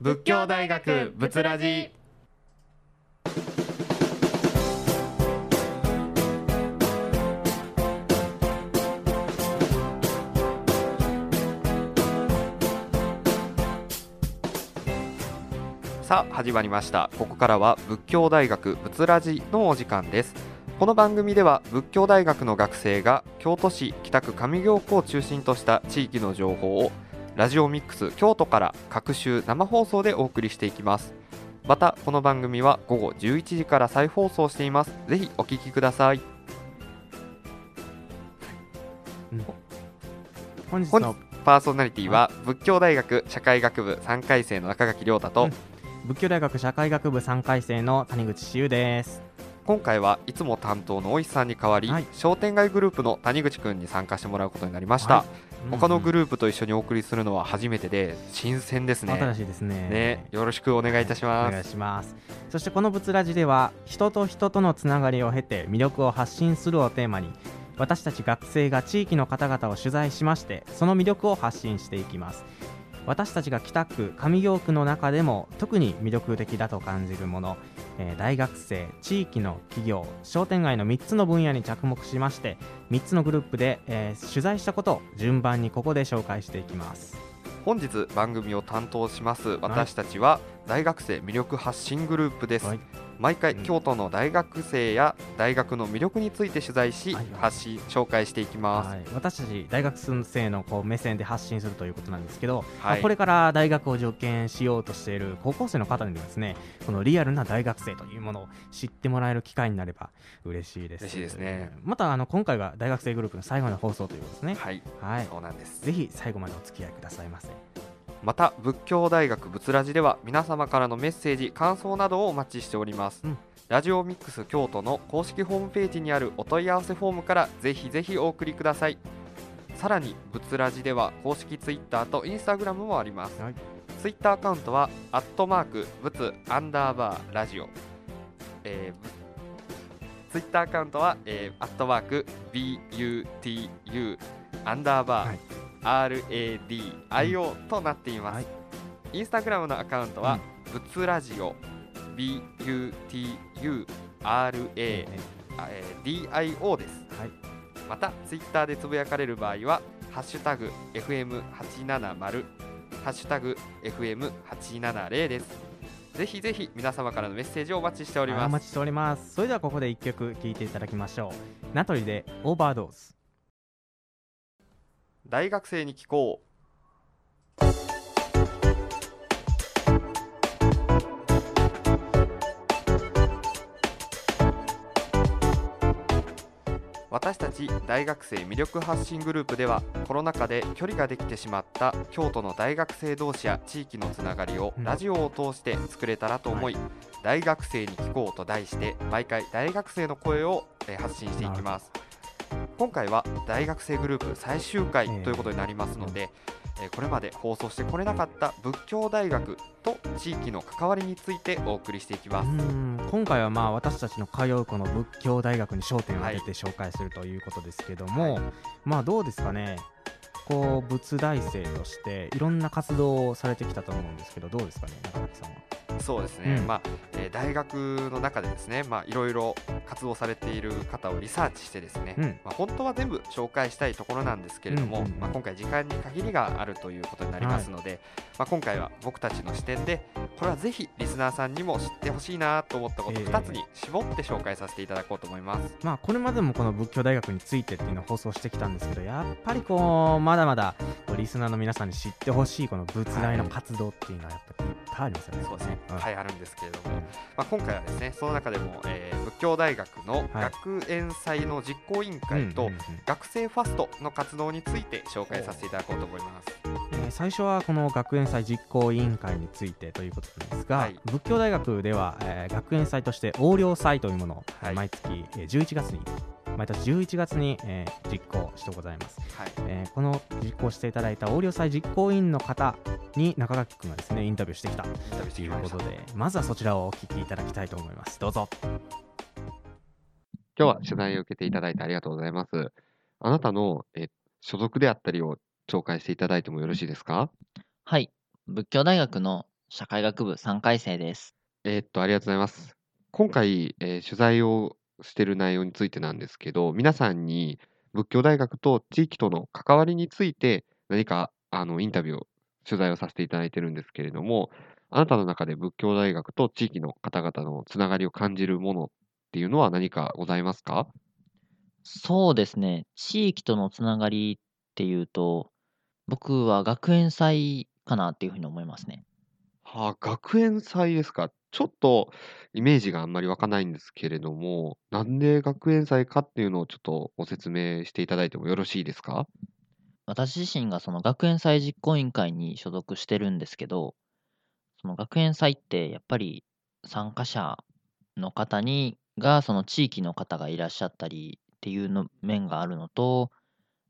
仏教大学仏ラジ。さあ始まりました。ここからは仏教大学仏ラジのお時間です。この番組では仏教大学の学生が京都市北区上京区を中心とした地域の情報をラジオミックス京都から各週生放送でお送りしていきます。またこの番組は午後11時から再放送しています。ぜひお聞きください。本日本日のパーソナリティは仏教大学社会学部3回生の中垣亮太と、うん。仏教大学社会学部3回生の谷口志優です。今回はいつも担当の大石さんに代わり、はい。商店街グループの谷口くんに参加してもらうことになりました、は他のグルループと一緒にお送りするのは初めてで新鮮ですね新しいですね。ねよろしくお願いいたしおます願いします。そしてこの仏ラジでは人と人とのつながりを経て魅力を発信するをテーマに私たち学生が地域の方々を取材しましてその魅力を発信していきます。私たちが北区上京区の中でも特に魅力的だと感じるもの、えー大学生地域の企業商店街の3つの分野に着目しまして3つのグループで、えー取材したことを順番にここで紹介していきます。本日番組を担当します私たちは大学生魅力発信グループです、はい毎回うん。京都の大学生や大学の魅力について取材し、発信紹介していきます、はい、私たち大学生のこう目線で発信するということなんですけど、まあはいこれから大学を受験しようとしている高校生の方にですねこのリアルな大学生というものを知ってもらえる機会になれば嬉しいです。嬉しいですね。またあの今回が大学生グループの最後の放送ということですね。はい。はい。そうなんです。ぜひ最後までお付き合いくださいませまた仏教大学仏ラジでは皆様からのメッセージ感想などをお待ちしております、うん。ラジオミックス京都の公式ホームページにあるお問い合わせフォームからぜひぜひお送りください。さらに仏ラジでは公式ツイッターとインスタグラムもあります、はい。ツイッターアカウントはアットマーク仏アンダーバーラジオ、えーぶツイッターアカウントは、えー、アットマーク BUTU アンダーバー、はい RADIO となっています、はいインスタグラムのアカウントは、ぶつラジオ BUTURA ええ。ー DIO です。ーはい。またツイッターでつぶやかれる場合は「ハッシュタグ #FM870」「ハッシュタグ #FM870」です。ぜひぜひ皆様からのメッセージをお待ちしております。はいお待ちしております。それではここで1曲聴いていただきましょう。ナトリでオーバードーズ大学生に聞こう。私たち大学生魅力発信グループではコロナ禍で距離ができてしまった京都の大学生同士や地域のつながりをうん。ラジオを通して作れたらと思い、大学生に聞こうと題して毎回大学生の声をえー発信していきます今回は大学生グループ最終回ええ。ということになりますので、えーこれまで放送してこれなかった仏教大学と地域の関わりについてお送りしていきます、うん。今回はまあ私たちの通うこの仏教大学に焦点を当てて紹介するということですけども、はい。まあどうですかね。こう仏大生としていろんな活動をされてきたと思うんですけどどうですかね中垣さんは？そうですね、うん。まあえー大学の中でですねまあいろいろ活動されている方をリサーチしてですね、うん。まあ、本当は全部紹介したいところなんですけれども、うんうんうん。まあ、今回時間に限りがあるということになりますので、まあ、今回は僕たちの視点でこれはぜひリスナーさんにも知ってほしいなと思ったことええ。2つに絞って紹介させていただこうと思います。まあこれまでもこの仏教大学についてっていうのを放送してきたんですけどやっぱりこうまだまだリスナーの皆さんに知ってほしいこの仏大の活動っていうのはやっぱりいっぱいありますよね。そうですね、うんはいあるんですけれども、うんまあ、今回はですねその中でも、えー仏教大学の学園祭の実行委員会と、学生ファストの活動について紹介させていただこうと思います。えー最初はこの学園祭実行委員会についてということなんですが、はい。仏教大学では、えー学園祭として横領祭というものを、はい。毎月えー11月に毎年11月に、えー実行してございます、はい、えーこの実行していただいた横領祭実行委員の方に中垣君がですねインタビューしてきたインタビューしというてきましたことでまずはそちらをお聞きいただきたいと思いますどうぞ今日は取材を受けていただいてありがとうございます。あなたの、え所属であったりを紹介していただいてもよろしいですか？はい。仏教大学の社会学部3回生です。えーっと、ありがとうございます。今回、えー取材をしている内容についてなんですけど、皆さんに仏教大学と地域との関わりについて何かあのインタビューを、取材をさせていただいてるんですけれども、あなたの中で仏教大学と地域の方々のつながりを感じるものっていうのは何かございますか？そうですね。地域とのつながりっていうと、僕は学園祭かなっていうふうに思いますね。はあ、学園祭ですか。ちょっとイメージがあんまり湧かないんですけれども、なんで学園祭かっていうのをちょっとご説明していただいてもよろしいですか？私自身がその学園祭実行委員会に所属してるんですけど、その学園祭ってやっぱり参加者の方にがその地域の方がいらっしゃったりっていうの面があるのと、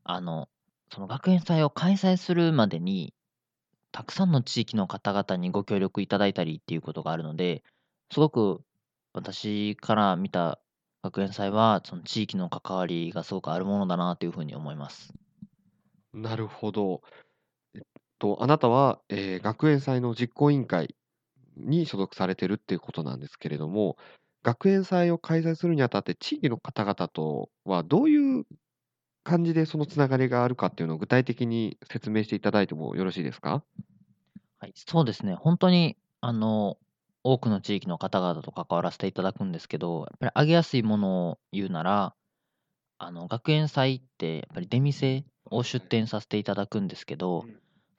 あの、その学園祭を開催するまでにたくさんの地域の方々にご協力いただいたりっていうことがあるので、すごく私から見た学園祭はその地域の関わりがすごくあるものだなというふうに思います。なるほど。えっと、あなたは、えー学園祭の実行委員会に所属されてるっていうことなんですけれども、学園祭を開催するにあたって地域の方々とはどういう感じでそのつながりがあるかっていうのを具体的に説明していただいてもよろしいですか？はい、そうですね。本当に、あの、多くの地域の方々と関わらせていただくんですけど、やっぱり上げやすいものを言うなら、あの、学園祭って、やっぱり出店を出店させていただくんですけど、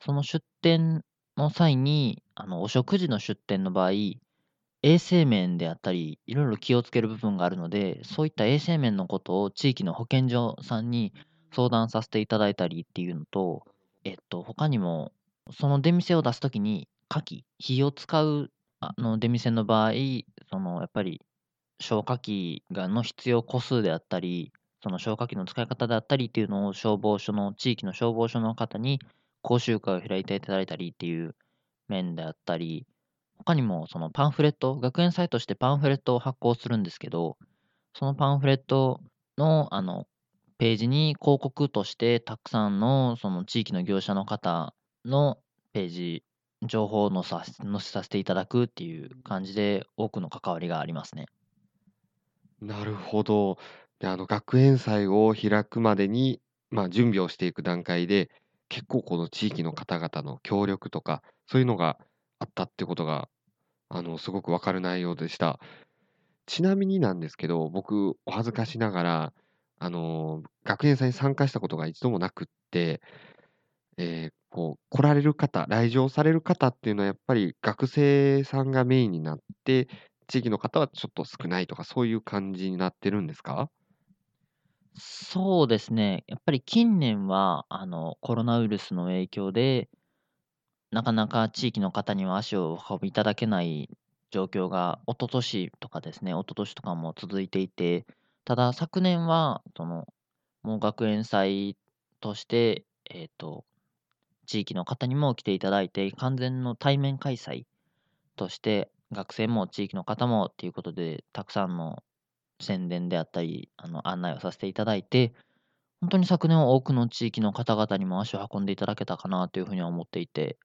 その出店の際に、あの、お食事の出店の場合、衛生面であったり、いろいろ気をつける部分があるので、そういった衛生面のことを地域の保健所さんに相談させていただいたりっていうのと、えっと、他にも、その出店を出すときに、火器、火を使うあの出店の場合、そのやっぱり消火器がの必要個数であったり、その消火器の使い方であったりっていうのを消防署の、地域の消防署の方に講習会を開いていただいたりっていう面であったり、他にもそのパンフレット、学園祭としてパンフレットを発行するんですけど、そのパンフレットのあのページに広告としてたくさんのその地域の業者の方のページ、情報を載さ載せさせていただくっていう感じで多くの関わりがありますね。なるほど。で、あの、学園祭を開くまでに、まあ、準備をしていく段階で、結構この地域の方々の協力とか、そういうのがあったってことが、あの、すごくわかる内容でした。ちなみになんですけど、僕、お恥ずかしながら、あの、学園祭に参加したことが一度もなくって、えーこう、来られる方、来場される方っていうのはやっぱり学生さんがメインになって、地域の方はちょっと少ないとか、そういう感じになってるんですか？そうですね。やっぱり近年はあのコロナウイルスの影響で、なかなか地域の方には足を運びいただけない状況が、一昨年とかですね、一昨年とかも続いていて、ただ昨年は、その、もう学園祭として、えっと、地域の方にも来ていただいて、完全の対面開催として、学生も地域の方もっていうことで、たくさんの宣伝であったり、あの案内をさせていただいて、本当に昨年は多くの地域の方々にも足を運んでいただけたかなというふうには思っていて、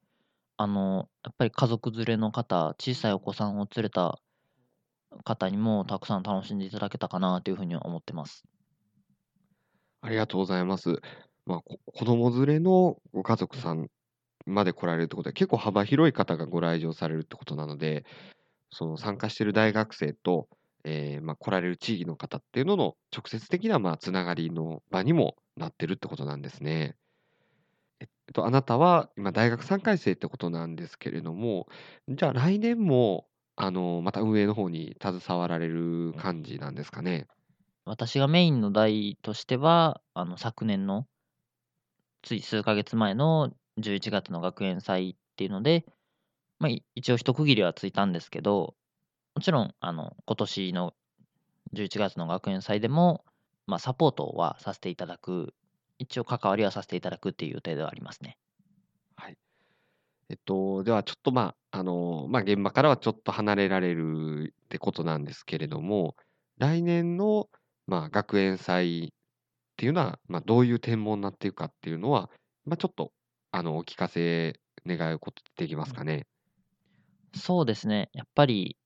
あの、やっぱり家族連れの方、小さいお子さんを連れた方にもたくさん楽しんでいただけたかなというふうに思ってます。ありがとうございます。まあ、こ子供連れのご家族さんまで来られるってことは、結構幅広い方がご来場されるってことなので、その参加している大学生と、えーまあ、来られる地域の方っていうのの直接的なまあつながりの場にもなってるってことなんですね。えっと、あなたは今大学3回生ってことなんですけれども、じゃあ来年もあのまた運営の方に携わられる感じなんですかね？私がメインの代としては、あの昨年のつい数ヶ月前の11月の学園祭っていうので、まあ、い一応一区切りはついたんですけど、もちろんあの今年の11月の学園祭でも、まあ、サポートはさせていただく、一応関わりはさせていただくっていう予定ではありますね。はい。えっと、ではちょっとまあ、あの、まあ、現場からはちょっと離れられるってことなんですけれども、来年の、まあ、学園祭っていうのは、まあ、どういう展望になっていくかっていうのは、まあ、ちょっと、あの、お聞かせ願うことできますかね。そうですね。やっぱり、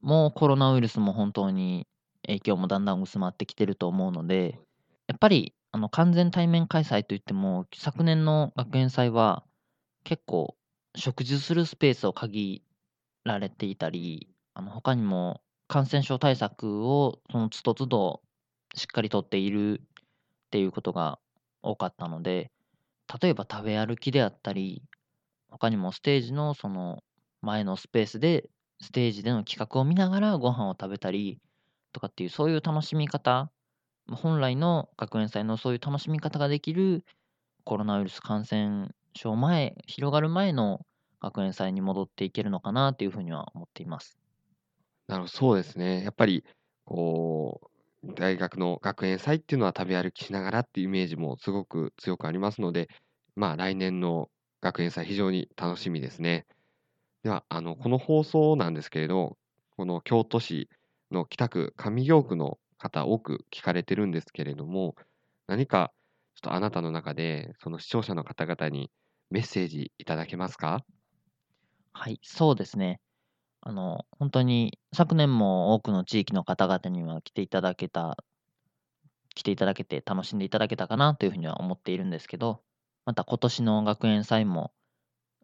もうコロナウイルスも本当に影響もだんだん薄まってきてると思うので、やっぱり、あの、完全対面開催といっても、昨年の学園祭は、結構、食事するスペースを限られていたり、あの、他にも感染症対策を、その、都度都度しっかりとっているっていうことが多かったので、例えば食べ歩きであったり、他にもステージのその前のスペースで、ステージでの企画を見ながらご飯を食べたりとかっていう、そういう楽しみ方、本来の学園祭のそういう楽しみ方ができるコロナウイルス感染症前、広がる前の学園祭に戻っていけるのかなっていうふうには思っています。なるほど、そうですね。やっぱり、こう、大学の学園祭っていうのは食べ歩きしながらっていうイメージもすごく強くありますので、まあ来年の学園祭非常に楽しみですね。では、あの、この放送なんですけれど、この京都市の北区上京区の方多く聞かれてるんですけれども、何かちょっとあなたの中で、その視聴者の方々にメッセージいただけますか？はい、そうですね。あの、本当に昨年も多くの地域の方々には来ていただけた、来ていただけて楽しんでいただけたかなというふうには思っているんですけど、また今年の学園祭も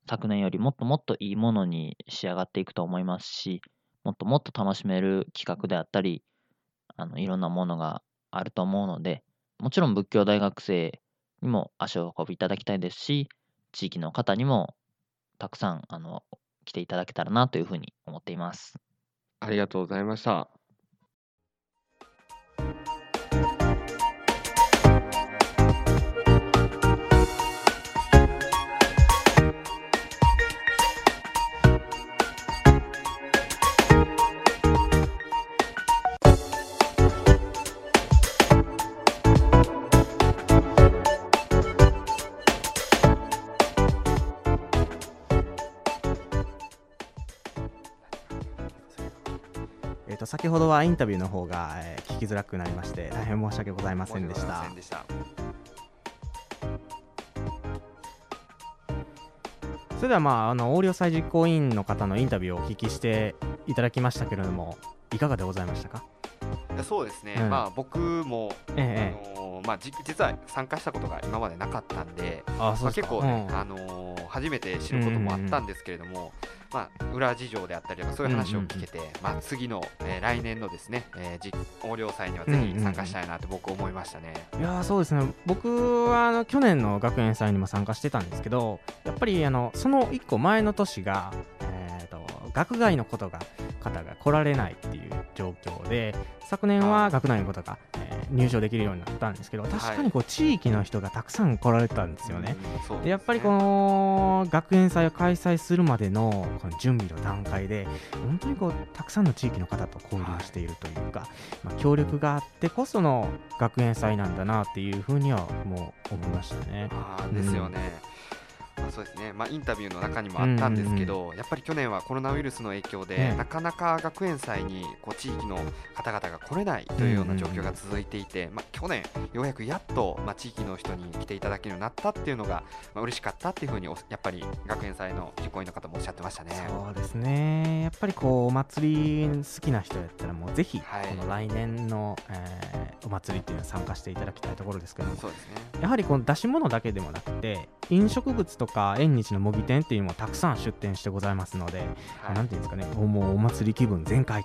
昨年よりもっともっといいものに仕上がっていくと思いますし、もっともっと楽しめる企画であったり、あのいろんなものがあると思うので、もちろん仏教大学生にも足を運びいただきたいですし、地域の方にもたくさんあの来ていただけたらなというふうに思っています。ありがとうございました。先ほどはインタビューの方が、えー、聞きづらくなりまして大変申し訳ございませんでした。それではまああの横領祭実行委員の方のインタビューをお聞きしていただきましたけれどもいかがでございましたか？そうですね、うん、まあ僕も、ええあのー、まあ、実は参加したことが今までなかったんでまあ、結構ね、うん、あのー、初めて知ることもあったんですけれども、うんまあ、裏事情であったりとかそういう話を聞けて、うんうんうん、まあ、次の、えー、来年のですね、えー、横領祭にはぜひ参加したいなと僕思いましたね、うんうんうん、いやそうですね。僕はあの去年の学園祭にも参加してたんですけどやっぱりあのその1個前の年が、えーと、学外のことが方が来られないっていう状況で昨年は学内の方が、えー、入賞できるようになったんですけど確かにこう地域の人がたくさん来られたんですよね。はい、で、やっぱりこの学園祭を開催するまでのこの準備の段階で本当にこうたくさんの地域の方と交流しているというか、はい、まあ、協力があってこその学園祭なんだなっていうふうにはもう思いましたね。あですよね。うんそうですね、まあ、インタビューの中にもあったんですけど、やっぱり去年はコロナウイルスの影響で、ね、なかなか学園祭にこう地域の方々が来れないというような状況が続いていて、まあ、去年、ようやくやっと、まあ、地域の人に来ていただけるようになったっていうのが、まあ嬉しかったっていうふうにやっぱり学園祭の実行委員の方もおっしゃってましたね。そうですね。やっぱりこうお祭り好きな人やったらもうぜひ、この来年の、えー、お祭りっていうのは参加していただきたいところですけどもそうですね。やはりこの出し物だけでもなくて飲食物とか縁日の模擬店っていうのもたくさん出店してございますので、はい、なんていうんですかねもうお祭り気分全開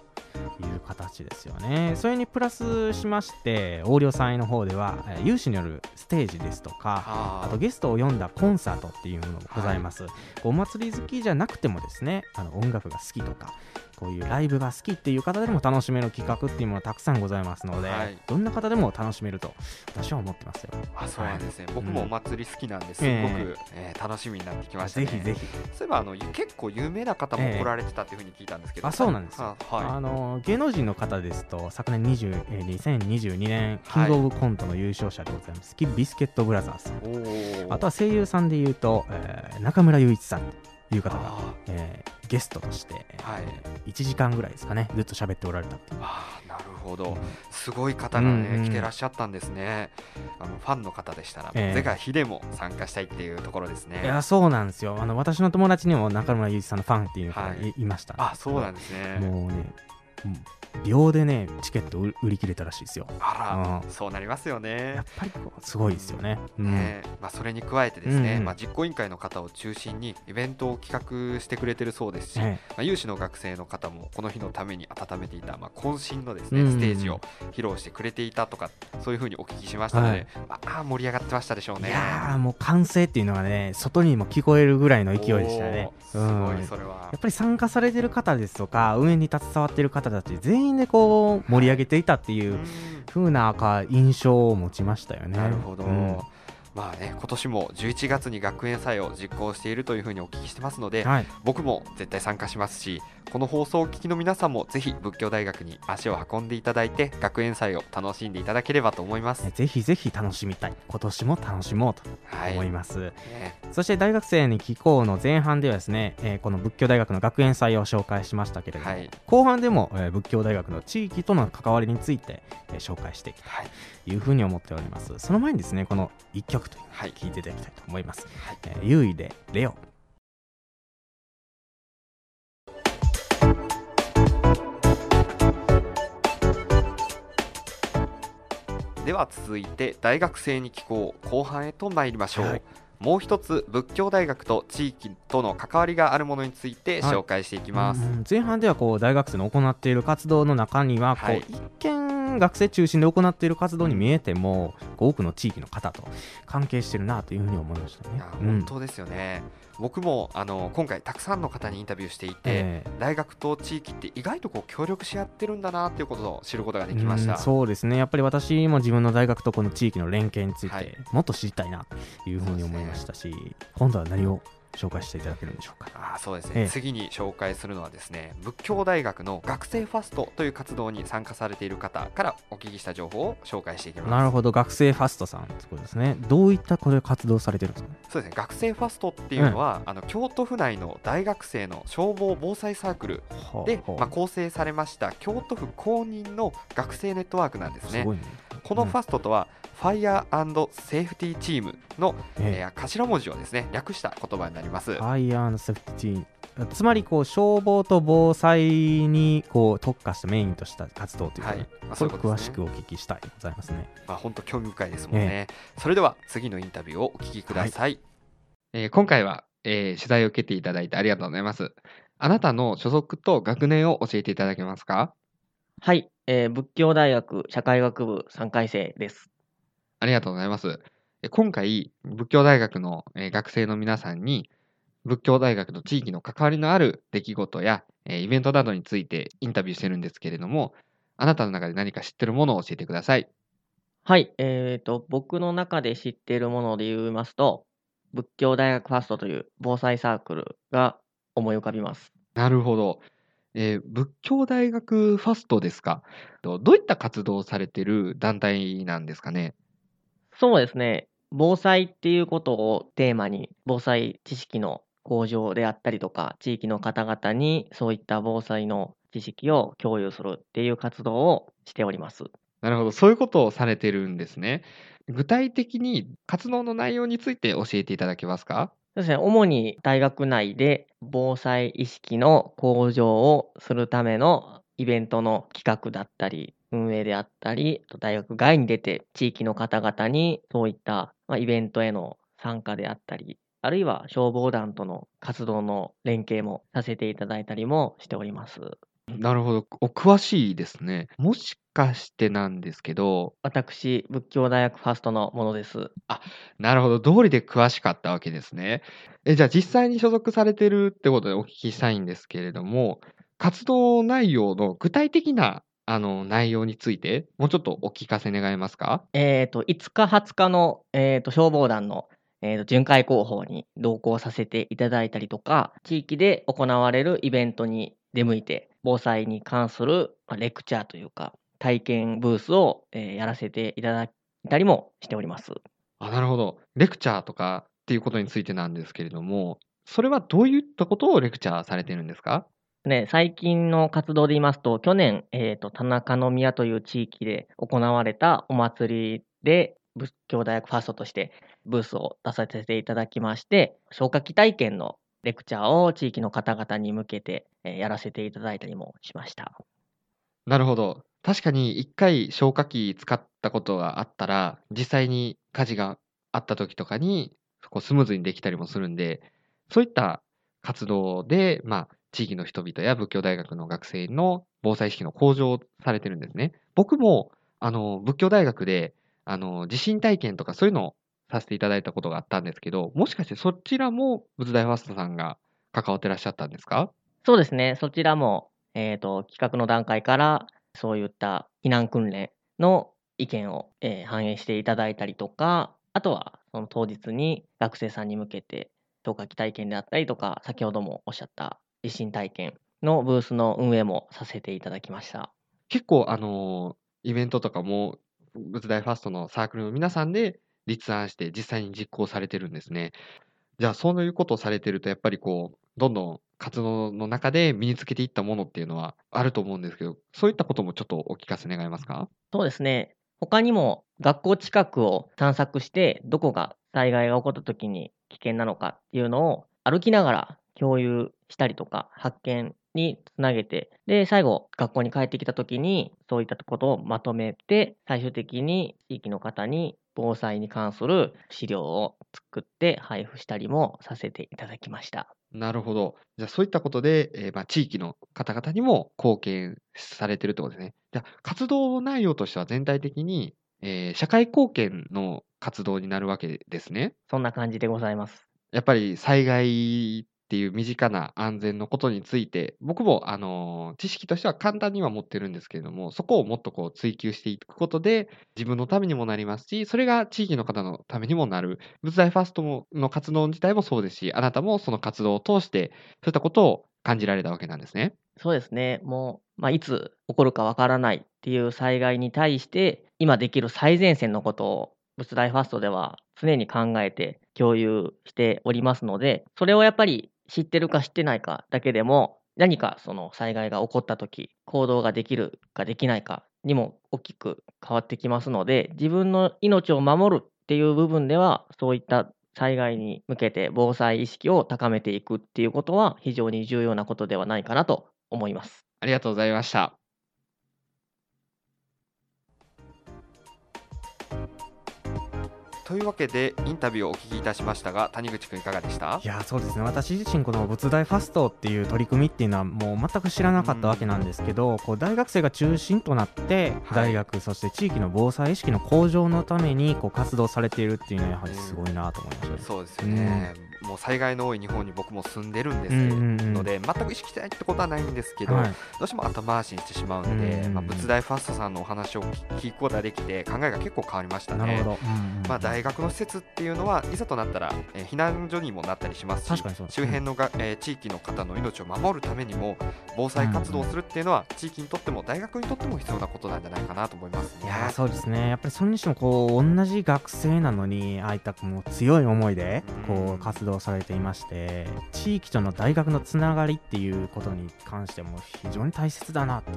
という形ですよね。それにプラスしまして横領祭の方では有志によるステージですとかあとゲストを呼んだコンサートっていうものもございます、はい、お祭り好きじゃなくてもですねあの音楽が好きとかこういうライブが好きっていう方でも楽しめる企画っていうものたくさんございますので、はい、どんな方でも楽しめると私は思ってますよ。あそうなんですね、はい、僕もお祭り好きなんです。ごく、ええー、楽しみになってきました、ね、ぜひぜひ。そういえばあの結構有名な方も来られてたっていうふうに聞いたんですけど、えー、あそうなんです。はい、あの芸能人の方ですと昨年20、えー、2022年キングオブコントの優勝者でございます、はい、ビスケットブラザーズあとは声優さんでいうと、えー、中村雄一さんいう方が、あえーゲストとして、はい。1時間ぐらいですかねずっと喋っておられたっていう。ーあーなるほど。すごい方がね、うんうん来てらっしゃったんですね。あのファンの方でしたら、ええ。是が非でも参加したいっていうところですね。いやそうなんですよ。あの私の友達にも中村祐一さんのファンっていう方がい,、はい。ました。あそうなんですね。もうねうん秒でねチケット売売り切れたらしいですよ。あら、うそうなりますよね。やっぱりこうすごいですよね、うん。ねまあ、それに加えてですね、うん。うんまあ、実行委員会の方を中心にイベントを企画してくれてるそうですし、えまあ、有志の学生の方もこの日のために温めていた、まあ、渾身のですね、うん。うんステージを披露してくれていたとかそういうふうにお聞きしましたので、はい。まあ、盛り上がってましたでしょうね。いやーもう歓声っていうのがね外にも聞こえるぐらいの勢いでしたね。すごうん。いそれは。やっぱり参加されてる方ですとか運営に携わってる方たち全員でこう盛り上げていたっていううん風なか印象を持ちましたよね。なるほど、うんまあね今年も11月に学園祭を実行しているというふうにお聞きしてますので、はい、僕も絶対参加しますしこの放送をお聞きの皆さんもぜひ仏教大学に足を運んでいただいて学園祭を楽しんでいただければと思います。ぜひぜひ楽しみたい。今年も楽しもうとはい。思います、ね。そして大学生に聞こうの前半ではですね、えーこの仏教大学の学園祭を紹介しましたけれども、はい。後半でも、えー仏教大学の地域との関わりについて、えー紹介していきた。いはい。というふうに思っております。その前にですねこの一曲というのをはい。聞いていただきたいと思います、はい。えー、優位でレオ。では続いて大学生に聞こう後半へと参りましょう、はいもう一つ仏教大学と地域との関わりがあるものについてはい。紹介していきます、うん前半ではこう大学生の行っている活動の中にはこう、はい一見学生中心で行っている活動に見えても、多くの地域の方と関係してるなというふうに思いましたね。本当ですよね、僕もあの今回たくさんの方にインタビューしていて、ええ。大学と地域って意外とこう協力し合ってるんだなっていうことを知ることができました、うんそうですね。やっぱり私も自分の大学とこの地域の連携についはい。てもっと知りたいなというふうに思いましたし、今度は何を紹介していただけるんでしょうか。あーそうですね、ええ。次に紹介するのはですね仏教大学の学生ファストという活動に参加されている方からお聞きした情報を紹介していきます。なるほど。学生ファストさんってことですね。どういったこれ活動されてるんですか。ねそうですね。学生ファストっていうのは、あの京都府内の大学生の消防防災サークルで、ほうまあ、構成されました京都府公認の学生ネットワークなんですね。すごいねこのファストとは、ファイヤーセーフティーチームの、ええ。ー頭文字をですね略した言葉になります。ファイヤーセーフティーつまりこう消防と防災にこう特化したメインとした活動というか、はい。ねまあそういうこと詳しくお聞きしたいでございますね。まあ本当興味深いですもんね、それでは次のインタビューをお聞きください、えー今回は、えー取材を受けていただいてありがとうございます。あなたの所属と学年を教えていただけますか？はい、えー仏教大学社会学部3回生です。ありがとうございますえ今回仏教大学の、えー学生の皆さんに仏教大学と地域の関わりのある出来事や、えーイベントなどについてインタビューしてるんですけれどもあなたの中で何か知ってるものを教えてくださいはい、えーと、僕の中で知っているもので言いますと、仏教大学ファーストという防災サークルが思い浮かびます。なるほど。えー仏教大学ファストですか？とどういった活動をされてる団体なんですかね？そうですね、防災っていうことをテーマに、防災知識の向上であったりとか、地域の方々にそういった防災の知識を共有するっていう活動をしております。なるほど。そういうことをされてるんですね。具体的に活動の内容について教えていただけますか？そうですね、主に。大学内で防災意識の向上をするためのイベントの企画だったり、運営であったり、大学外に。出て地域の方々に。そういった、イベントへの参加であったり、あるいは消防団との活動の連携もさせていただいたりもしております。なるほど。お詳しいですね。もしかしてなんですけど、私、仏教大学ファーストのものです。なるほど。通りで詳しかったわけですね。え、じゃあ実際に所属されてるってことでお聞きしたいんですけれども、活動内容の具体的なあの内容について、もうちょっとお聞かせ願えますか？えっ、と、5日、20日の、えー、と消防団の、えー、と巡回広報に同行させていただいたりとか、地域で行われるイベントに出向いて、防災に関する、まあ、レクチャーというか、体験ブースを、えーやらせていただいたりもしております。あ、なるほど。レクチャーとかっていうことについてなんですけれども、それはどういったことをレクチャーされてるんですか？ね、最近の活動で言いますと、去年、えっ、と、田中宮という地域で行われたお祭りで、仏教大学ファーストとしてブースを出させていただきまして、消火器体験のレクチャーを地域の方々に向けて、えーやらせていただいたりもしました。なるほど。確かに一回消火器使ったことがあったら、実際に火事があった時とかに、こうスムーズにできたりもするんで、そういった活動で、まあ、地域の人々や仏教大学の学生の防災意識の向上をされてるんですね。僕も、あの、仏教大学で、あの、地震体験とかそういうのをさせていただいたことがあったんですけど、もしかしてそちらも仏大ファーストさんが関わってらっしゃったんですか？そうですね、そちらも、えっ、と、企画の段階から、そういった避難訓練の意見を、えー反映していただいたりとか、あとは、その当日に学生さんに向けて、消火器体験であったりとか、先ほどもおっしゃった地震体験のブースの運営もさせていただきました。結構、あのイベントとかも、仏大ファーストのサークルの皆さんで立案して実際に実行されてるんですね。じゃあ、そういうことをされてると、やっぱりこう、どんどん活動の中で身につけていったものっていうのはあると思うんですけど、そういったこともちょっとお聞かせ願えますか？そうですね。他にも学校近くを探索して、どこが災害が起こった時に危険なのかっていうのを歩きながら共有したりとか、発見につなげて、で、最後、学校に帰ってきた時に、そういったことをまとめて、最終的に地域の方に防災に関する資料を作って配布したりもさせていただきました。なるほど。じゃあ、そういったことで、えーまあ、地域の方々にも貢献されてるってことですね。じゃあ、活動内容としては全体的に、えー社会貢献の活動になるわけですね。そんな感じでございます。やっぱり災害っていう身近な安全のことについて、僕も、あの知識としては簡単には持ってるんですけれども、そこをもっとこう追求していくことで、自分のためにもなりますし、それが地域の方のためにもなる。仏大ファーストの活動自体もそうですし、あなたもその活動を通して、そういったことを感じられたわけなんですね。そうですね。もう、まあ、いつ起こるかわからないっていう災害に対して、今できる最前線のことを、仏大ファーストでは常に考えて共有しておりますので、それをやっぱり知ってるか知ってないかだけでも、何かその災害が起こった時、行動ができるかできないかにも大きく変わってきますので、自分の命を守るっていう部分では、そういった災害に向けて防災意識を高めていくっていうことは非常に重要なことではないかなと思います。ありがとうございました。というわけでインタビューをお聞きいたしましたが谷口くんいかがでした？いやそうですね。私自身この仏大ファストっていう取り組みっていうのはもう全く知らなかったわけなんですけど、こう大学生が中心となってはい。大学、そして地域の防災意識の向上のためにこう活動されているっていうのはやはりすごいなと思いました。ね。そうですよね、もう災害の多い日本に僕も住んでるんです。ので、全く意識してないってことはないんですけど、はい。どうしても後回しにしてしまうので、うんうんうん。まあ、仏大ファーストさんのお話を聞くことができて考えが結構変わりましたね。まあ、大学の施設っていうのはいざとなったら、えー避難所にもなったりしますし周辺のが、えー地域の方の命を守るためにも防災活動をするっていうのは地域にとっても大学にとっても必要なことなんじゃないかなと思いますね。いやーそうですね。やっぱりそれにしてもこう同じ学生なのにああいったもう強い思いでうん。こう活動されていまして地域との大学のつながりっていうことに関しても非常に大切だなって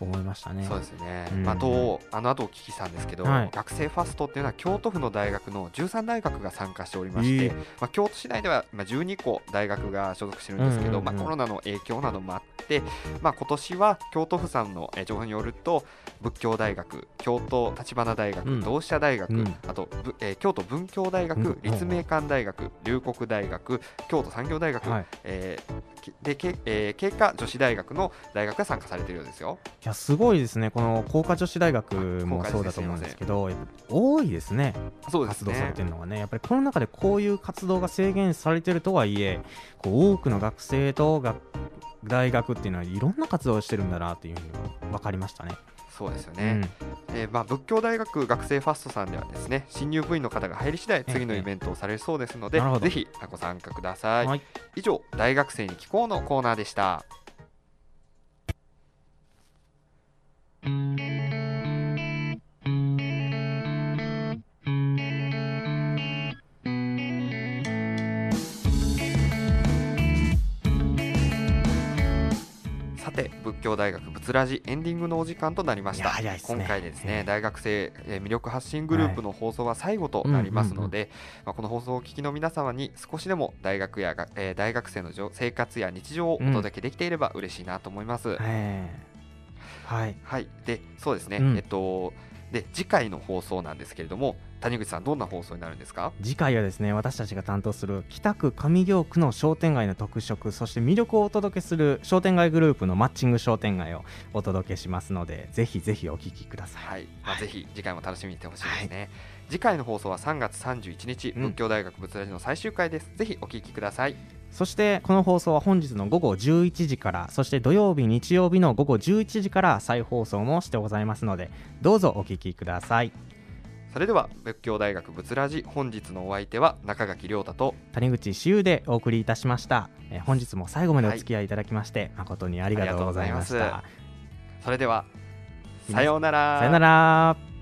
思いましたね。そうですね、うん。まあ、とあの後お聞きしたんですけど、はい。学生ファストっていうのは京都府の大学の13大学が参加しておりまして、ええ。まあ、京都市内ではまあ12校大学が所属してるんですけど、うんうんうんまあ、コロナの影響などもあって、まあ、今年は京都府さんのえー情報によると仏教大学京都橘大学、うん。同志社大学、うん。あと、ぶえー京都文教大学、うん。立命館大学龍谷大学京都産業大学、はい、えーきでけえー経過女子大学の大学が参加されているようですよ。いやすごいですね。この工科女子大学もそうだと思うんですけどやっぱ多いですね。そうですね。活動されてるのがね。やっぱりこの中でこういう活動が制限されてるとはいえこう多くの学生と学大学っていうのはいろんな活動をしてるんだなっていうふうに分かりましたね。そうですよね、うん。えーまあ、仏教大学学生ファストさんではですね新入部員の方が入り次第次のイベントをされるそうですので、なるほど。ぜひご参加ください、はい。以上大学生に聞こうのコーナーでしたて仏教大学仏ラジエンディングのお時間となりました。ね。今回でですええ。ね大学生えー魅力発信グループの放送は最後となりますので、まあ、この放送をお聞きの皆様に少しでも大学やが、えー大学生の生活や日常をお届けできていれば嬉しいなと思います、えーはい。はい。でそうですね、うん。えっとで次回の放送なんですけれども谷口さんどんな放送になるんですか？次回はですね私たちが担当する北区上京区の商店街の特色そして魅力をお届けする商店街グループのマッチング商店街をお届けしますのでぜひぜひお聞きください、はい、まあ、はい。ぜひ次回も楽しみにしてほしいですね、次回の放送は3月31日、うん。仏教大学仏ラジの最終回です。ぜひお聞きください。そしてこの放送は本日の午後11時からそして土曜日日曜日の午後11時から再放送もしてございますのでどうぞお聞きくださいそれでは仏教大学仏ラジ本日のお相手は中垣亮太と谷口志優でお送りいたしました、えー本日も最後までお付き合いいただきまして、誠にありがとうございました。それではさようなら。さよなら